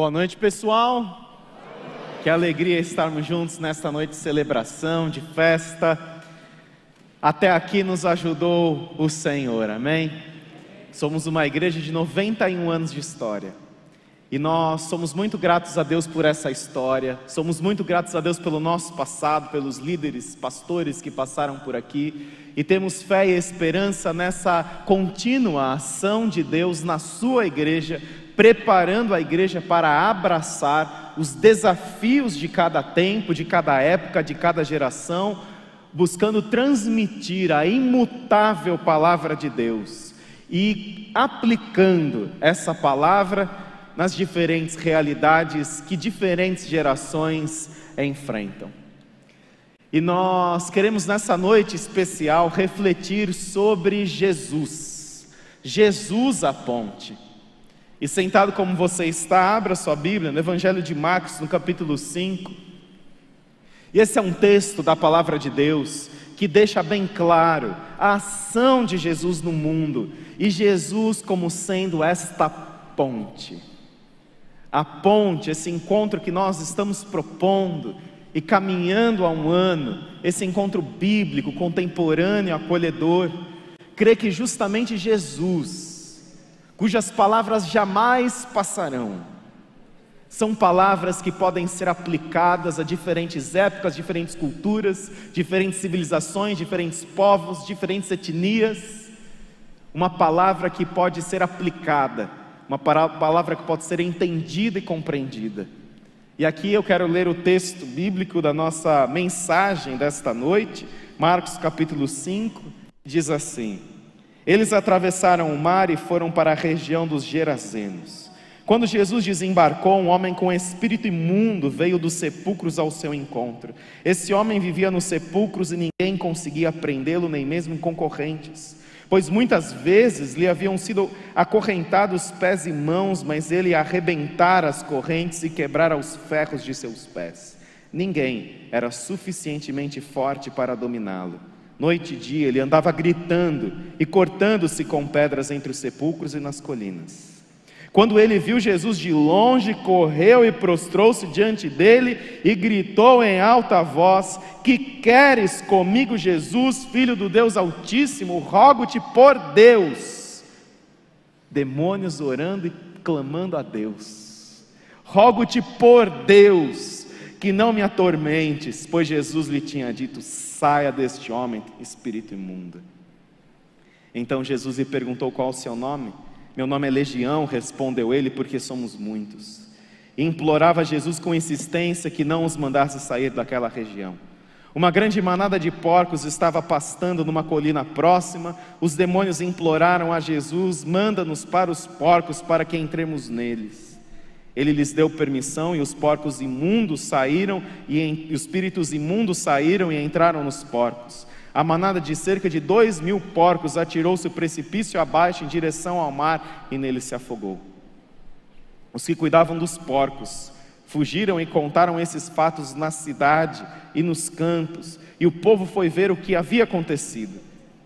Boa noite, pessoal. Que alegria estarmos juntos nesta noite de celebração, de festa. Até aqui nos ajudou o Senhor, amém? Somos uma igreja de 91 anos de história. E nós somos muito gratos a Deus por essa história, somos muito gratos a Deus pelo nosso passado, pelos líderes, pastores que passaram por aqui, e temos fé e esperança nessa contínua ação de Deus na Sua igreja, preparando a igreja para abraçar os desafios de cada tempo, de cada época, de cada geração, buscando transmitir a imutável palavra de Deus e aplicando essa palavra nas diferentes realidades que diferentes gerações enfrentam. E nós queremos nessa noite especial refletir sobre Jesus, Jesus a ponte. E sentado como você está, abra sua Bíblia no Evangelho de Marcos, no capítulo 5. E esse é um texto da palavra de Deus que deixa bem claro a ação de Jesus no mundo e Jesus como sendo esta ponte. A ponte, esse encontro que nós estamos propondo e caminhando há um ano, esse encontro bíblico, contemporâneo, acolhedor, crê que justamente Jesus, cujas palavras jamais passarão. São palavras que podem ser aplicadas a diferentes épocas, diferentes culturas, diferentes civilizações, diferentes povos, diferentes etnias. Uma palavra que pode ser aplicada, uma palavra que pode ser entendida e compreendida. E aqui eu quero ler o texto bíblico da nossa mensagem desta noite, Marcos capítulo 5, diz assim: eles atravessaram o mar e foram para a região dos Gerazenos. Quando Jesus desembarcou, um homem com espírito imundo veio dos sepulcros ao seu encontro. Esse homem vivia nos sepulcros e ninguém conseguia prendê-lo, nem mesmo concorrentes, pois muitas vezes lhe haviam sido acorrentados pés e mãos, mas ele arrebentara as correntes e quebrara os ferros de seus pés. Ninguém era suficientemente forte para dominá-lo. Noite e dia ele andava gritando e cortando-se com pedras entre os sepulcros e nas colinas. Quando ele viu Jesus de longe, correu e prostrou-se diante dele e gritou em alta voz: Que queres comigo, Jesus, filho do Deus Altíssimo? Rogo-te por Deus. Demônios orando e clamando a Deus. Rogo-te por Deus que não me atormentes, pois Jesus lhe tinha dito: saia deste homem, espírito imundo. Então Jesus lhe perguntou qual o seu nome. Meu nome é Legião, respondeu ele, porque somos muitos. E implorava Jesus com insistência que não os mandasse sair daquela região. Uma grande manada de porcos estava pastando numa colina próxima. Os demônios imploraram a Jesus: manda-nos para os porcos para que entremos neles. Ele lhes deu permissão e os porcos imundos saíram e, em, os espíritos imundos saíram e entraram nos porcos. A manada de cerca de dois mil porcos atirou-se o precipício abaixo em direção ao mar e nele se afogou. Os que cuidavam dos porcos fugiram e contaram esses fatos na cidade e nos campos, e o povo foi ver o que havia acontecido.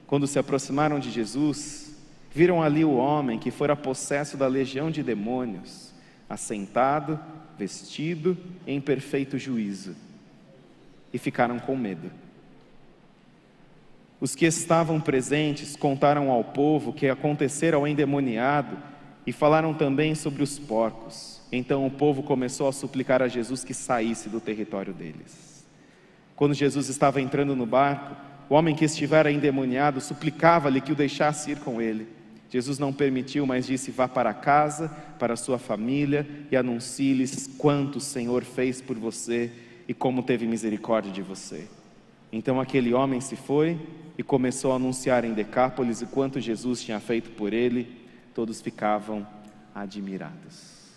Quando se aproximaram de Jesus, viram ali o homem que fora possesso da legião de demônios assentado, vestido, em perfeito juízo, e ficaram com medo. Os que estavam presentes contaram ao povo o que acontecera ao endemoniado e falaram também sobre os porcos. Então o povo começou a suplicar a Jesus que saísse do território deles. Quando Jesus estava entrando no barco, o homem que estivera endemoniado suplicava-lhe que o deixasse ir com ele. Jesus não permitiu, mas disse: Vá para casa, para sua família e anuncie-lhes quanto o Senhor fez por você e como teve misericórdia de você. Então aquele homem se foi e começou a anunciar em Decápolis o quanto Jesus tinha feito por ele. Todos ficavam admirados.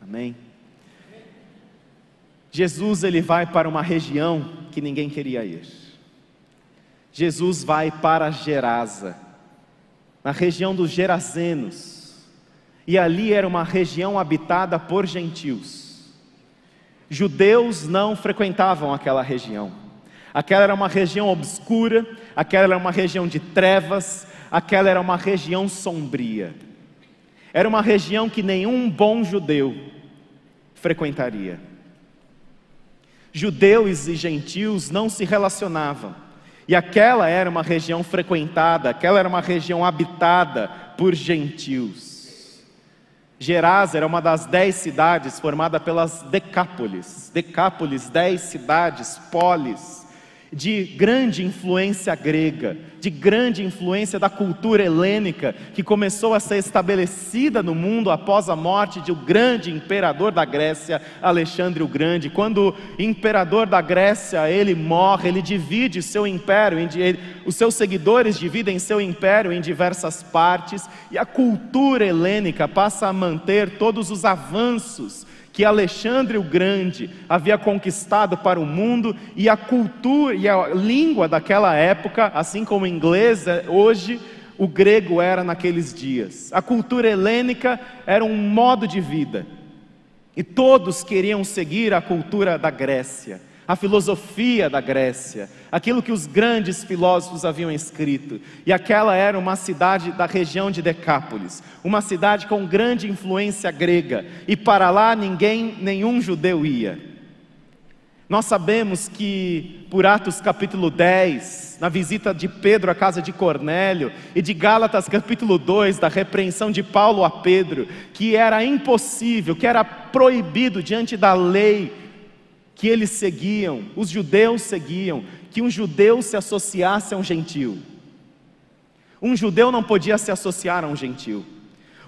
Amém? Jesus ele vai para uma região que ninguém queria ir. Jesus vai para Gerasa na região dos Gerazenos, e ali era uma região habitada por gentios. Judeus não frequentavam aquela região. Aquela era uma região obscura, aquela era uma região de trevas, aquela era uma região sombria. Era uma região que nenhum bom judeu frequentaria. Judeus e gentios não se relacionavam. E aquela era uma região frequentada, aquela era uma região habitada por gentios. Gerasa era uma das dez cidades formada pelas Decápolis. Decápolis, dez cidades, polis de grande influência grega, de grande influência da cultura helênica, que começou a ser estabelecida no mundo após a morte de um grande imperador da Grécia, Alexandre o Grande. Quando o imperador da Grécia ele morre, ele divide seu império, os seus seguidores dividem seu império em diversas partes, e a cultura helênica passa a manter todos os avanços que Alexandre o Grande havia conquistado para o mundo e a cultura e a língua daquela época, assim como o inglês é hoje, o grego era naqueles dias. A cultura helênica era um modo de vida. E todos queriam seguir a cultura da Grécia a filosofia da Grécia, aquilo que os grandes filósofos haviam escrito. E aquela era uma cidade da região de Decápolis, uma cidade com grande influência grega, e para lá ninguém, nenhum judeu ia. Nós sabemos que por Atos capítulo 10, na visita de Pedro à casa de Cornélio, e de Gálatas capítulo 2, da repreensão de Paulo a Pedro, que era impossível, que era proibido diante da lei que eles seguiam, os judeus seguiam, que um judeu se associasse a um gentil. Um judeu não podia se associar a um gentil.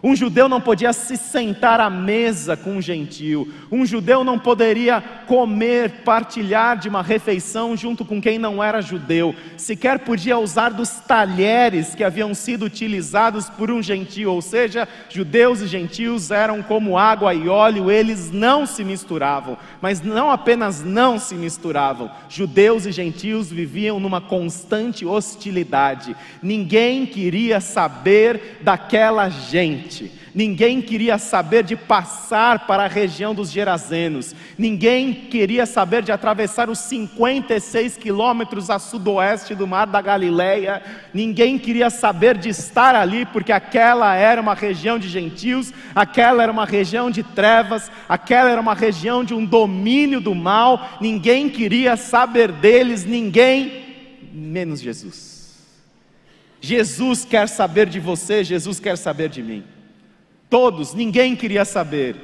Um judeu não podia se sentar à mesa com um gentio. Um judeu não poderia comer, partilhar de uma refeição junto com quem não era judeu. Sequer podia usar dos talheres que haviam sido utilizados por um gentio. Ou seja, judeus e gentios eram como água e óleo, eles não se misturavam. Mas não apenas não se misturavam, judeus e gentios viviam numa constante hostilidade. Ninguém queria saber daquela gente Ninguém queria saber de passar para a região dos Gerazenos. Ninguém queria saber de atravessar os 56 quilômetros a sudoeste do Mar da Galileia. Ninguém queria saber de estar ali, porque aquela era uma região de gentios, aquela era uma região de trevas, aquela era uma região de um domínio do mal. Ninguém queria saber deles, ninguém, menos Jesus. Jesus quer saber de você, Jesus quer saber de mim. Todos, ninguém queria saber,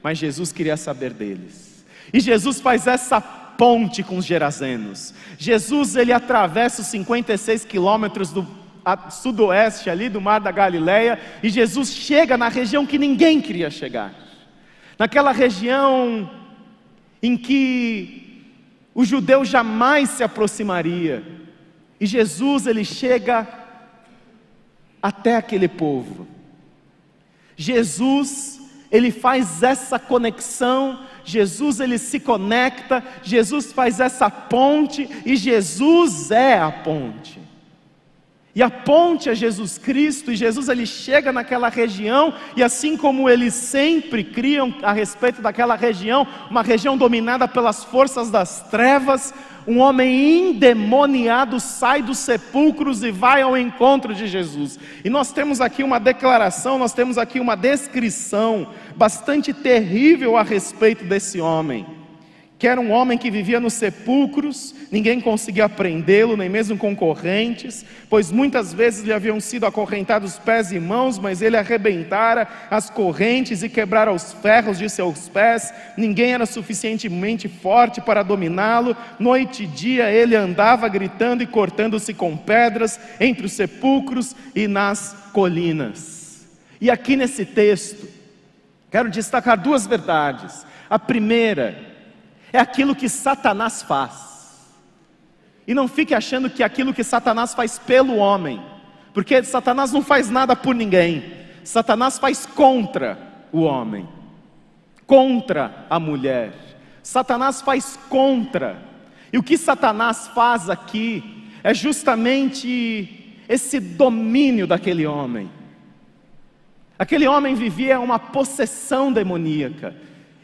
mas Jesus queria saber deles. E Jesus faz essa ponte com os gerazenos. Jesus ele atravessa os 56 quilômetros do sudoeste ali do Mar da Galileia e Jesus chega na região que ninguém queria chegar. Naquela região em que o judeu jamais se aproximaria. E Jesus ele chega até aquele povo. Jesus, ele faz essa conexão, Jesus ele se conecta, Jesus faz essa ponte e Jesus é a ponte. E a ponte é Jesus Cristo, e Jesus ele chega naquela região, e assim como eles sempre criam a respeito daquela região, uma região dominada pelas forças das trevas, um homem endemoniado sai dos sepulcros e vai ao encontro de Jesus. E nós temos aqui uma declaração, nós temos aqui uma descrição bastante terrível a respeito desse homem que era um homem que vivia nos sepulcros, ninguém conseguia prendê-lo, nem mesmo concorrentes, pois muitas vezes lhe haviam sido acorrentados pés e mãos, mas ele arrebentara as correntes e quebrara os ferros de seus pés, ninguém era suficientemente forte para dominá-lo, noite e dia ele andava gritando e cortando-se com pedras entre os sepulcros e nas colinas. E aqui nesse texto, quero destacar duas verdades. A primeira, é aquilo que Satanás faz. E não fique achando que aquilo que Satanás faz pelo homem, porque Satanás não faz nada por ninguém, Satanás faz contra o homem, contra a mulher, Satanás faz contra, e o que Satanás faz aqui é justamente esse domínio daquele homem. Aquele homem vivia uma possessão demoníaca,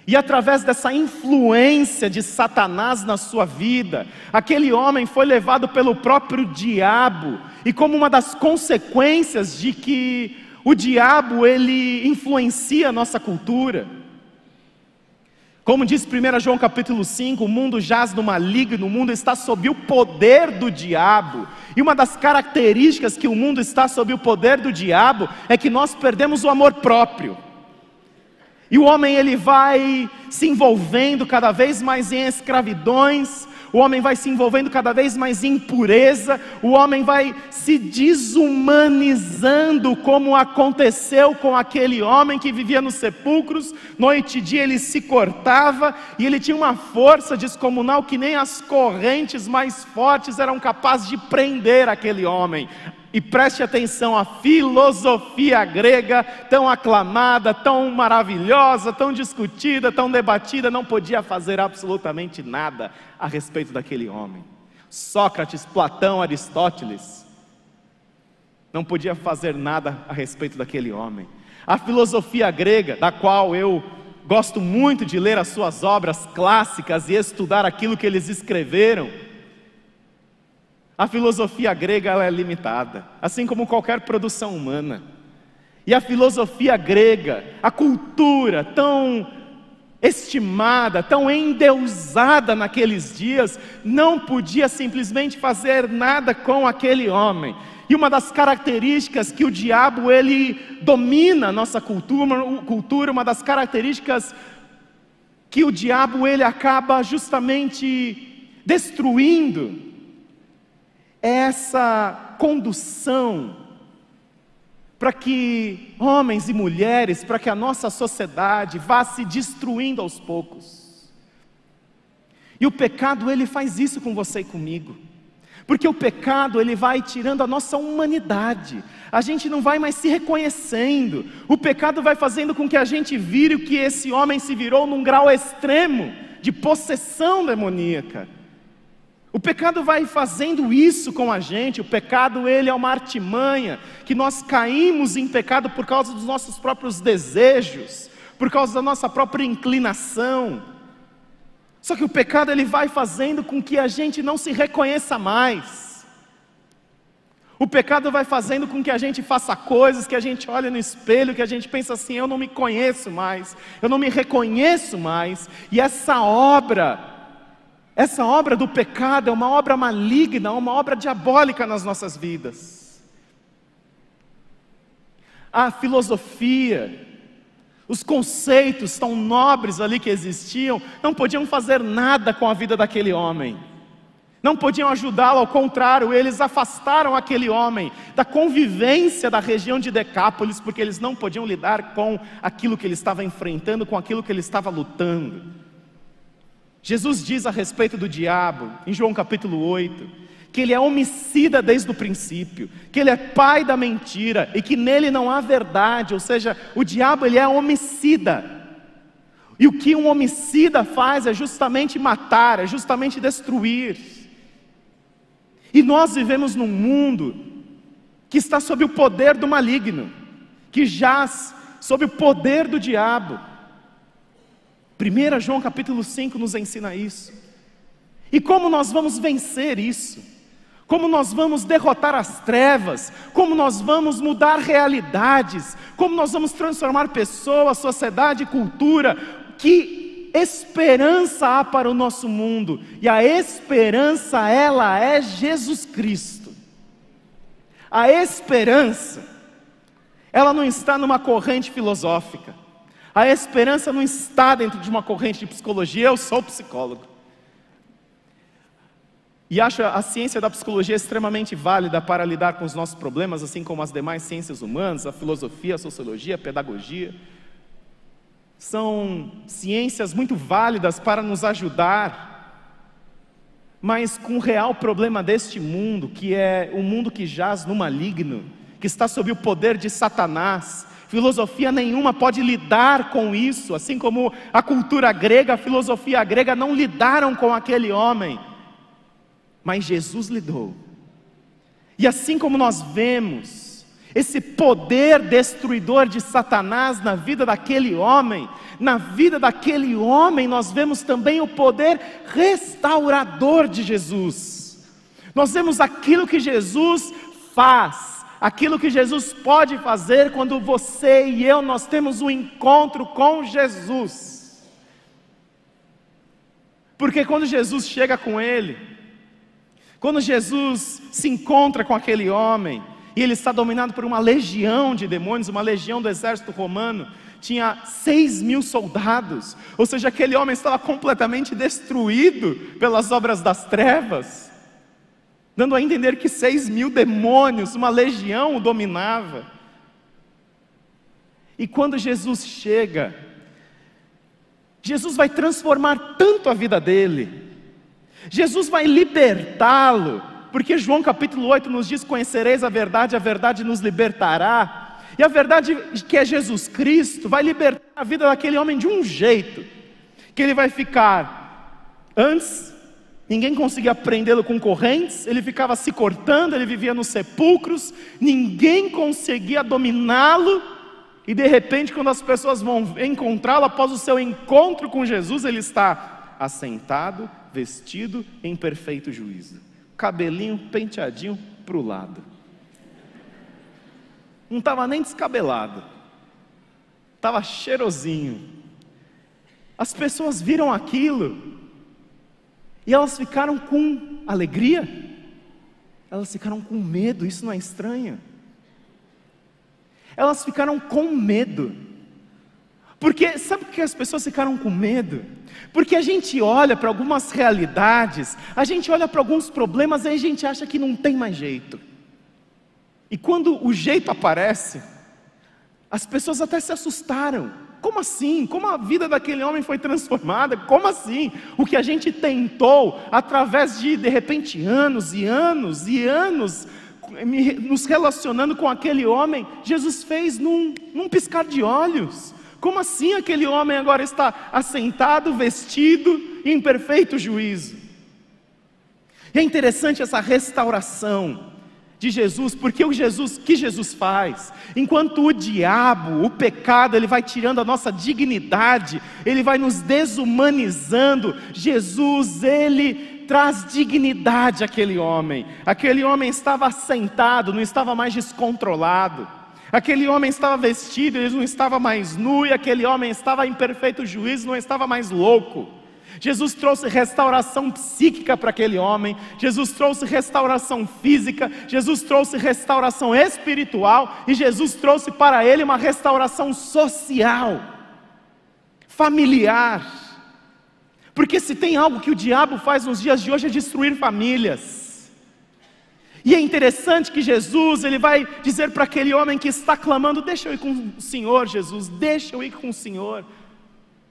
e através dessa influência de Satanás na sua vida, aquele homem foi levado pelo próprio diabo, e como uma das consequências de que o diabo ele influencia a nossa cultura. Como diz 1 João capítulo 5, o mundo jaz no maligno, o mundo está sob o poder do diabo. E uma das características que o mundo está sob o poder do diabo é que nós perdemos o amor próprio. E o homem ele vai se envolvendo cada vez mais em escravidões, o homem vai se envolvendo cada vez mais em impureza, o homem vai se desumanizando, como aconteceu com aquele homem que vivia nos sepulcros, noite e dia ele se cortava e ele tinha uma força descomunal que nem as correntes mais fortes eram capazes de prender aquele homem. E preste atenção, a filosofia grega, tão aclamada, tão maravilhosa, tão discutida, tão debatida, não podia fazer absolutamente nada a respeito daquele homem. Sócrates, Platão, Aristóteles, não podia fazer nada a respeito daquele homem. A filosofia grega, da qual eu gosto muito de ler as suas obras clássicas e estudar aquilo que eles escreveram, a filosofia grega é limitada, assim como qualquer produção humana. E a filosofia grega, a cultura tão estimada, tão endeusada naqueles dias, não podia simplesmente fazer nada com aquele homem. E uma das características que o diabo ele domina a nossa cultura, cultura, uma das características que o diabo ele acaba justamente destruindo essa condução para que homens e mulheres, para que a nossa sociedade vá se destruindo aos poucos. E o pecado ele faz isso com você e comigo. Porque o pecado ele vai tirando a nossa humanidade. A gente não vai mais se reconhecendo. O pecado vai fazendo com que a gente vire o que esse homem se virou num grau extremo de possessão demoníaca. O pecado vai fazendo isso com a gente. O pecado ele é uma artimanha que nós caímos em pecado por causa dos nossos próprios desejos, por causa da nossa própria inclinação. Só que o pecado ele vai fazendo com que a gente não se reconheça mais. O pecado vai fazendo com que a gente faça coisas, que a gente olha no espelho, que a gente pensa assim: eu não me conheço mais, eu não me reconheço mais. E essa obra essa obra do pecado é uma obra maligna, uma obra diabólica nas nossas vidas. A filosofia, os conceitos tão nobres ali que existiam, não podiam fazer nada com a vida daquele homem. Não podiam ajudá-lo, ao contrário, eles afastaram aquele homem da convivência da região de Decápolis, porque eles não podiam lidar com aquilo que ele estava enfrentando, com aquilo que ele estava lutando. Jesus diz a respeito do diabo, em João capítulo 8, que ele é homicida desde o princípio, que ele é pai da mentira e que nele não há verdade, ou seja, o diabo ele é homicida. E o que um homicida faz é justamente matar, é justamente destruir. E nós vivemos num mundo que está sob o poder do maligno, que jaz sob o poder do diabo. 1 João capítulo 5 nos ensina isso. E como nós vamos vencer isso? Como nós vamos derrotar as trevas? Como nós vamos mudar realidades? Como nós vamos transformar pessoas, sociedade cultura? Que esperança há para o nosso mundo? E a esperança, ela é Jesus Cristo. A esperança, ela não está numa corrente filosófica. A esperança não está dentro de uma corrente de psicologia, eu sou psicólogo. E acho a ciência da psicologia extremamente válida para lidar com os nossos problemas, assim como as demais ciências humanas, a filosofia, a sociologia, a pedagogia. São ciências muito válidas para nos ajudar, mas com o real problema deste mundo, que é o um mundo que jaz no maligno, que está sob o poder de Satanás, Filosofia nenhuma pode lidar com isso, assim como a cultura grega, a filosofia grega não lidaram com aquele homem. Mas Jesus lidou. E assim como nós vemos esse poder destruidor de Satanás na vida daquele homem, na vida daquele homem nós vemos também o poder restaurador de Jesus. Nós vemos aquilo que Jesus faz aquilo que Jesus pode fazer quando você e eu nós temos um encontro com Jesus. Porque quando Jesus chega com ele, quando Jesus se encontra com aquele homem, e ele está dominado por uma legião de demônios, uma legião do exército romano, tinha seis mil soldados, ou seja, aquele homem estava completamente destruído pelas obras das trevas, dando a entender que seis mil demônios, uma legião o dominava. E quando Jesus chega, Jesus vai transformar tanto a vida dele, Jesus vai libertá-lo, porque João capítulo 8 nos diz: Conhecereis a verdade, a verdade nos libertará. E a verdade que é Jesus Cristo vai libertar a vida daquele homem de um jeito, que ele vai ficar antes ninguém conseguia prendê-lo com correntes, ele ficava se cortando, ele vivia nos sepulcros, ninguém conseguia dominá-lo, e de repente, quando as pessoas vão encontrá-lo após o seu encontro com Jesus, ele está assentado, vestido em perfeito juízo, cabelinho penteadinho para o lado não estava nem descabelado, estava cheirosinho. As pessoas viram aquilo e elas ficaram com alegria, elas ficaram com medo, isso não é estranho. Elas ficaram com medo. Porque sabe por que as pessoas ficaram com medo? Porque a gente olha para algumas realidades, a gente olha para alguns problemas e a gente acha que não tem mais jeito. E quando o jeito aparece, as pessoas até se assustaram. Como assim? Como a vida daquele homem foi transformada? Como assim? O que a gente tentou através de, de repente, anos e anos e anos, nos relacionando com aquele homem, Jesus fez num, num piscar de olhos. Como assim aquele homem agora está assentado, vestido, em perfeito juízo? E é interessante essa restauração de Jesus, porque o Jesus que Jesus faz, enquanto o diabo, o pecado, ele vai tirando a nossa dignidade, ele vai nos desumanizando. Jesus, ele traz dignidade àquele homem. Aquele homem estava sentado, não estava mais descontrolado. Aquele homem estava vestido, ele não estava mais nu, e aquele homem estava em perfeito juízo, não estava mais louco. Jesus trouxe restauração psíquica para aquele homem, Jesus trouxe restauração física, Jesus trouxe restauração espiritual e Jesus trouxe para ele uma restauração social, familiar. Porque se tem algo que o diabo faz nos dias de hoje é destruir famílias. E é interessante que Jesus, ele vai dizer para aquele homem que está clamando: Deixa eu ir com o Senhor, Jesus, deixa eu ir com o Senhor.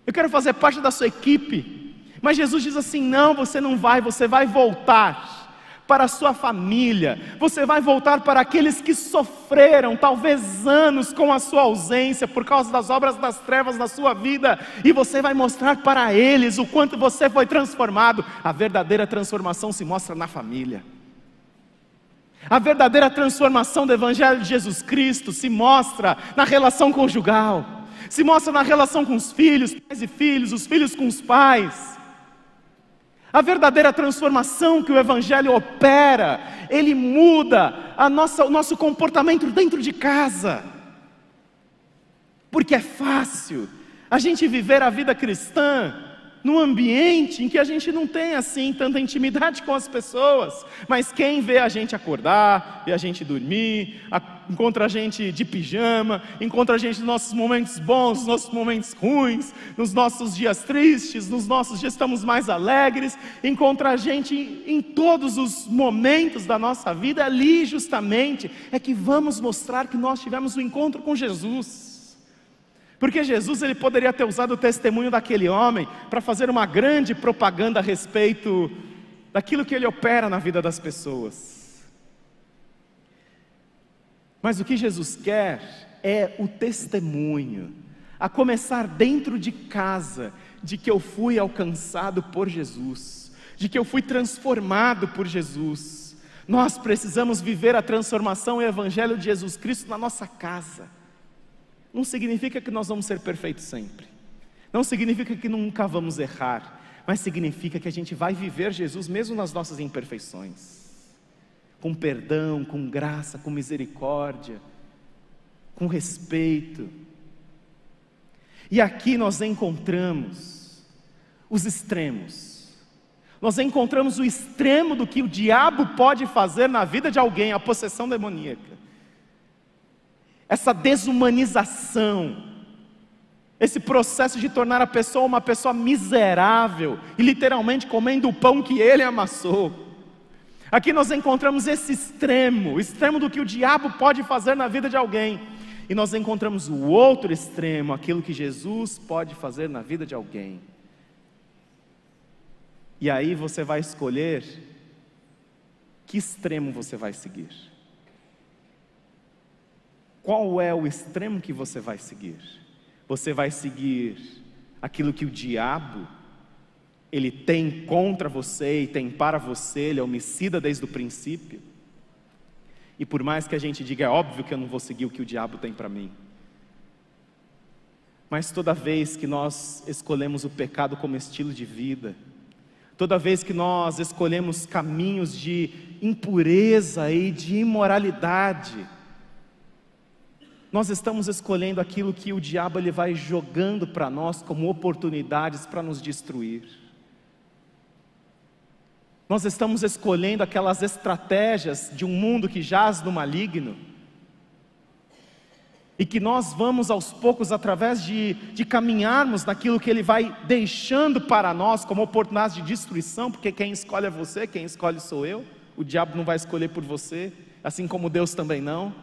Eu quero fazer parte da sua equipe. Mas Jesus diz assim: não, você não vai, você vai voltar para a sua família, você vai voltar para aqueles que sofreram talvez anos com a sua ausência por causa das obras das trevas na sua vida, e você vai mostrar para eles o quanto você foi transformado. A verdadeira transformação se mostra na família. A verdadeira transformação do Evangelho de Jesus Cristo se mostra na relação conjugal, se mostra na relação com os filhos, pais e filhos, os filhos com os pais. A verdadeira transformação que o Evangelho opera, ele muda a nossa, o nosso comportamento dentro de casa. Porque é fácil a gente viver a vida cristã num ambiente em que a gente não tem assim tanta intimidade com as pessoas, mas quem vê a gente acordar, vê a gente dormir, a, encontra a gente de pijama, encontra a gente nos nossos momentos bons, nos nossos momentos ruins, nos nossos dias tristes, nos nossos dias estamos mais alegres, encontra a gente em, em todos os momentos da nossa vida, ali justamente é que vamos mostrar que nós tivemos um encontro com Jesus. Porque Jesus ele poderia ter usado o testemunho daquele homem para fazer uma grande propaganda a respeito daquilo que ele opera na vida das pessoas. Mas o que Jesus quer é o testemunho, a começar dentro de casa, de que eu fui alcançado por Jesus, de que eu fui transformado por Jesus. Nós precisamos viver a transformação e o Evangelho de Jesus Cristo na nossa casa não significa que nós vamos ser perfeitos sempre. Não significa que nunca vamos errar, mas significa que a gente vai viver Jesus mesmo nas nossas imperfeições. Com perdão, com graça, com misericórdia, com respeito. E aqui nós encontramos os extremos. Nós encontramos o extremo do que o diabo pode fazer na vida de alguém, a possessão demoníaca. Essa desumanização, esse processo de tornar a pessoa uma pessoa miserável e literalmente comendo o pão que ele amassou. Aqui nós encontramos esse extremo, extremo do que o diabo pode fazer na vida de alguém. E nós encontramos o outro extremo, aquilo que Jesus pode fazer na vida de alguém. E aí você vai escolher que extremo você vai seguir. Qual é o extremo que você vai seguir? Você vai seguir aquilo que o diabo ele tem contra você e tem para você, ele é homicida desde o princípio. E por mais que a gente diga, é óbvio que eu não vou seguir o que o diabo tem para mim. Mas toda vez que nós escolhemos o pecado como estilo de vida, toda vez que nós escolhemos caminhos de impureza e de imoralidade, nós estamos escolhendo aquilo que o diabo ele vai jogando para nós como oportunidades para nos destruir. Nós estamos escolhendo aquelas estratégias de um mundo que jaz no maligno, e que nós vamos aos poucos, através de, de caminharmos naquilo que Ele vai deixando para nós como oportunidade de destruição, porque quem escolhe é você, quem escolhe sou eu, o diabo não vai escolher por você, assim como Deus também não.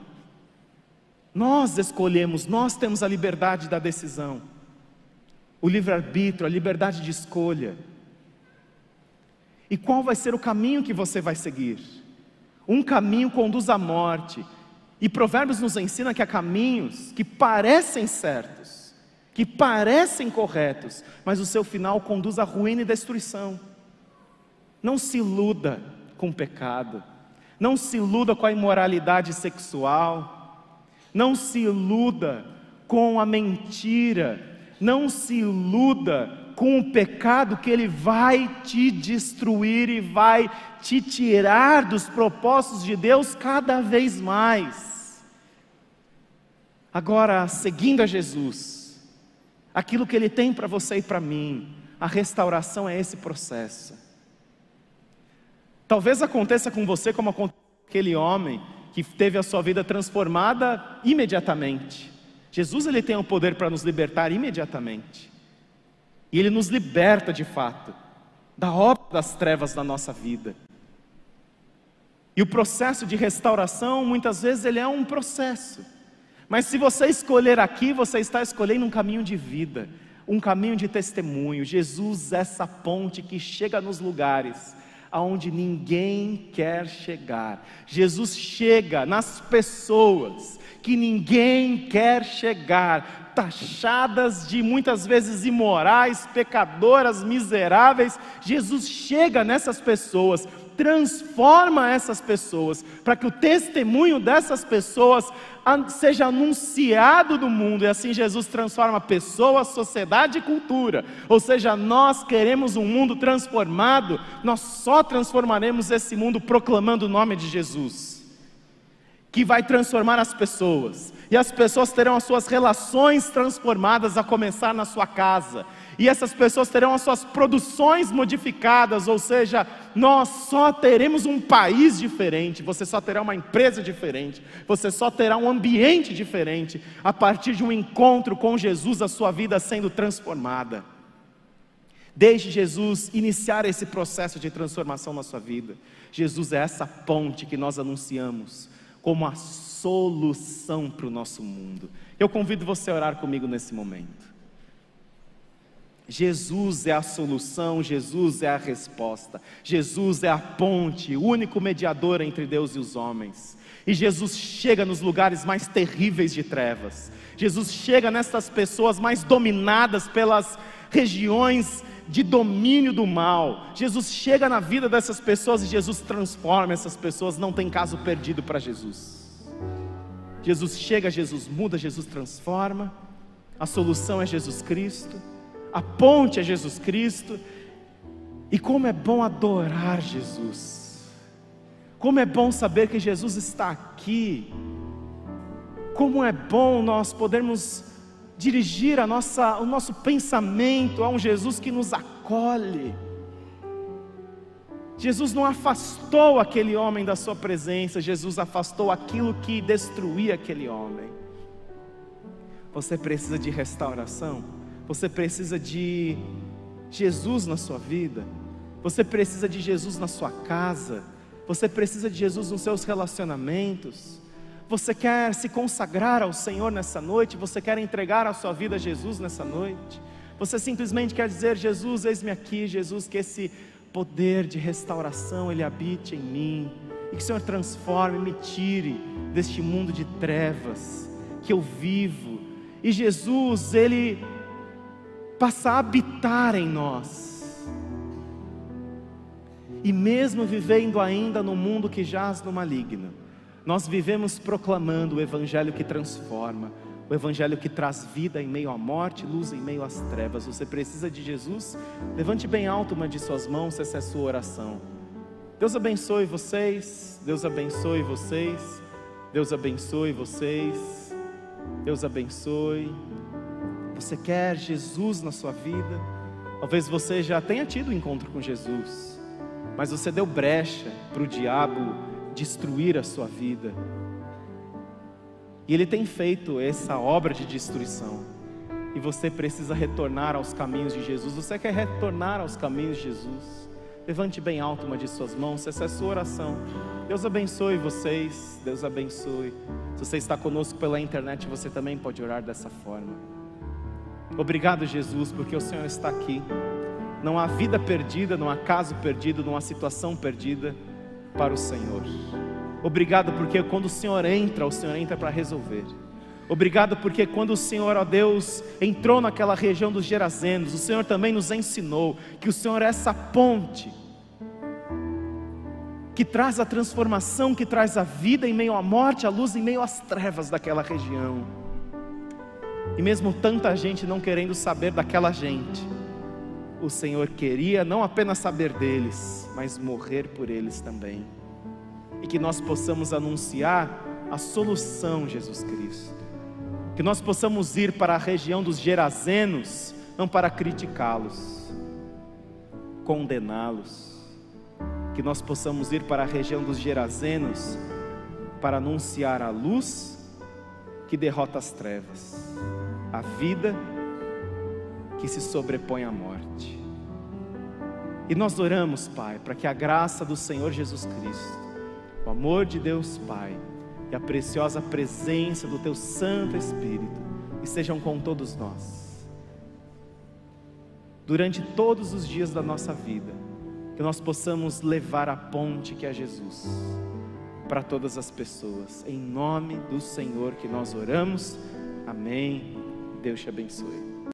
Nós escolhemos, nós temos a liberdade da decisão, o livre-arbítrio, a liberdade de escolha. E qual vai ser o caminho que você vai seguir? Um caminho conduz à morte. E Provérbios nos ensina que há caminhos que parecem certos, que parecem corretos, mas o seu final conduz à ruína e destruição. Não se iluda com o pecado, não se iluda com a imoralidade sexual, não se iluda com a mentira, não se iluda com o pecado que ele vai te destruir e vai te tirar dos propósitos de Deus cada vez mais. Agora, seguindo a Jesus, aquilo que ele tem para você e para mim, a restauração é esse processo. Talvez aconteça com você como aconteceu com aquele homem que teve a sua vida transformada imediatamente. Jesus ele tem o poder para nos libertar imediatamente. E Ele nos liberta de fato da obra das trevas da nossa vida. E o processo de restauração, muitas vezes, ele é um processo. Mas se você escolher aqui, você está escolhendo um caminho de vida, um caminho de testemunho. Jesus é essa ponte que chega nos lugares aonde ninguém quer chegar. Jesus chega nas pessoas que ninguém quer chegar, taxadas de muitas vezes imorais, pecadoras, miseráveis. Jesus chega nessas pessoas, transforma essas pessoas, para que o testemunho dessas pessoas seja anunciado do mundo, e assim Jesus transforma pessoas, sociedade e cultura. Ou seja, nós queremos um mundo transformado, nós só transformaremos esse mundo proclamando o nome de Jesus que vai transformar as pessoas, e as pessoas terão as suas relações transformadas, a começar na sua casa, e essas pessoas terão as suas produções modificadas, ou seja, nós só teremos um país diferente, você só terá uma empresa diferente, você só terá um ambiente diferente, a partir de um encontro com Jesus, a sua vida sendo transformada. Deixe Jesus iniciar esse processo de transformação na sua vida. Jesus é essa ponte que nós anunciamos como a solução para o nosso mundo. Eu convido você a orar comigo nesse momento. Jesus é a solução, Jesus é a resposta, Jesus é a ponte, o único mediador entre Deus e os homens. E Jesus chega nos lugares mais terríveis de trevas, Jesus chega nessas pessoas mais dominadas pelas regiões de domínio do mal. Jesus chega na vida dessas pessoas e Jesus transforma essas pessoas, não tem caso perdido para Jesus. Jesus chega, Jesus muda, Jesus transforma. A solução é Jesus Cristo, a ponte é Jesus Cristo. E como é bom adorar Jesus. Como é bom saber que Jesus está aqui. Como é bom nós podermos dirigir a nossa, o nosso pensamento a um Jesus que nos acolhe. Jesus não afastou aquele homem da sua presença, Jesus afastou aquilo que destruía aquele homem. Você precisa de restauração, você precisa de Jesus na sua vida, você precisa de Jesus na sua casa, você precisa de Jesus nos seus relacionamentos. Você quer se consagrar ao Senhor nessa noite? Você quer entregar a sua vida a Jesus nessa noite? Você simplesmente quer dizer: Jesus, eis-me aqui, Jesus, que esse poder de restauração ele habite em mim e que o Senhor transforme, me tire deste mundo de trevas que eu vivo. E Jesus, ele passa a habitar em nós. E mesmo vivendo ainda no mundo que jaz no maligno, nós vivemos proclamando o Evangelho que transforma, o Evangelho que traz vida em meio à morte, luz em meio às trevas. Você precisa de Jesus? Levante bem alto uma de suas mãos, essa é a sua oração. Deus abençoe vocês, Deus abençoe vocês, Deus abençoe vocês, Deus abençoe. Você quer Jesus na sua vida? Talvez você já tenha tido um encontro com Jesus, mas você deu brecha para o diabo destruir a sua vida. E ele tem feito essa obra de destruição. E você precisa retornar aos caminhos de Jesus. Você quer retornar aos caminhos de Jesus? Levante bem alto uma de suas mãos, essa é a sua oração. Deus abençoe vocês, Deus abençoe. Se você está conosco pela internet, você também pode orar dessa forma. Obrigado, Jesus, porque o Senhor está aqui. Não há vida perdida, não há caso perdido, não há situação perdida para o Senhor. Obrigado porque quando o Senhor entra, o Senhor entra para resolver. Obrigado porque quando o Senhor, ó Deus, entrou naquela região dos Gerazenos, o Senhor também nos ensinou que o Senhor é essa ponte que traz a transformação, que traz a vida em meio à morte, a luz em meio às trevas daquela região. E mesmo tanta gente não querendo saber daquela gente, o Senhor queria não apenas saber deles, mas morrer por eles também. E que nós possamos anunciar a solução, Jesus Cristo. Que nós possamos ir para a região dos Gerazenos, não para criticá-los, condená-los. Que nós possamos ir para a região dos Gerazenos para anunciar a luz que derrota as trevas, a vida que se sobrepõe à morte. E nós oramos, Pai, para que a graça do Senhor Jesus Cristo, o amor de Deus Pai e a preciosa presença do Teu Santo Espírito estejam com todos nós. Durante todos os dias da nossa vida, que nós possamos levar a ponte que é Jesus para todas as pessoas. Em nome do Senhor que nós oramos. Amém. Deus te abençoe.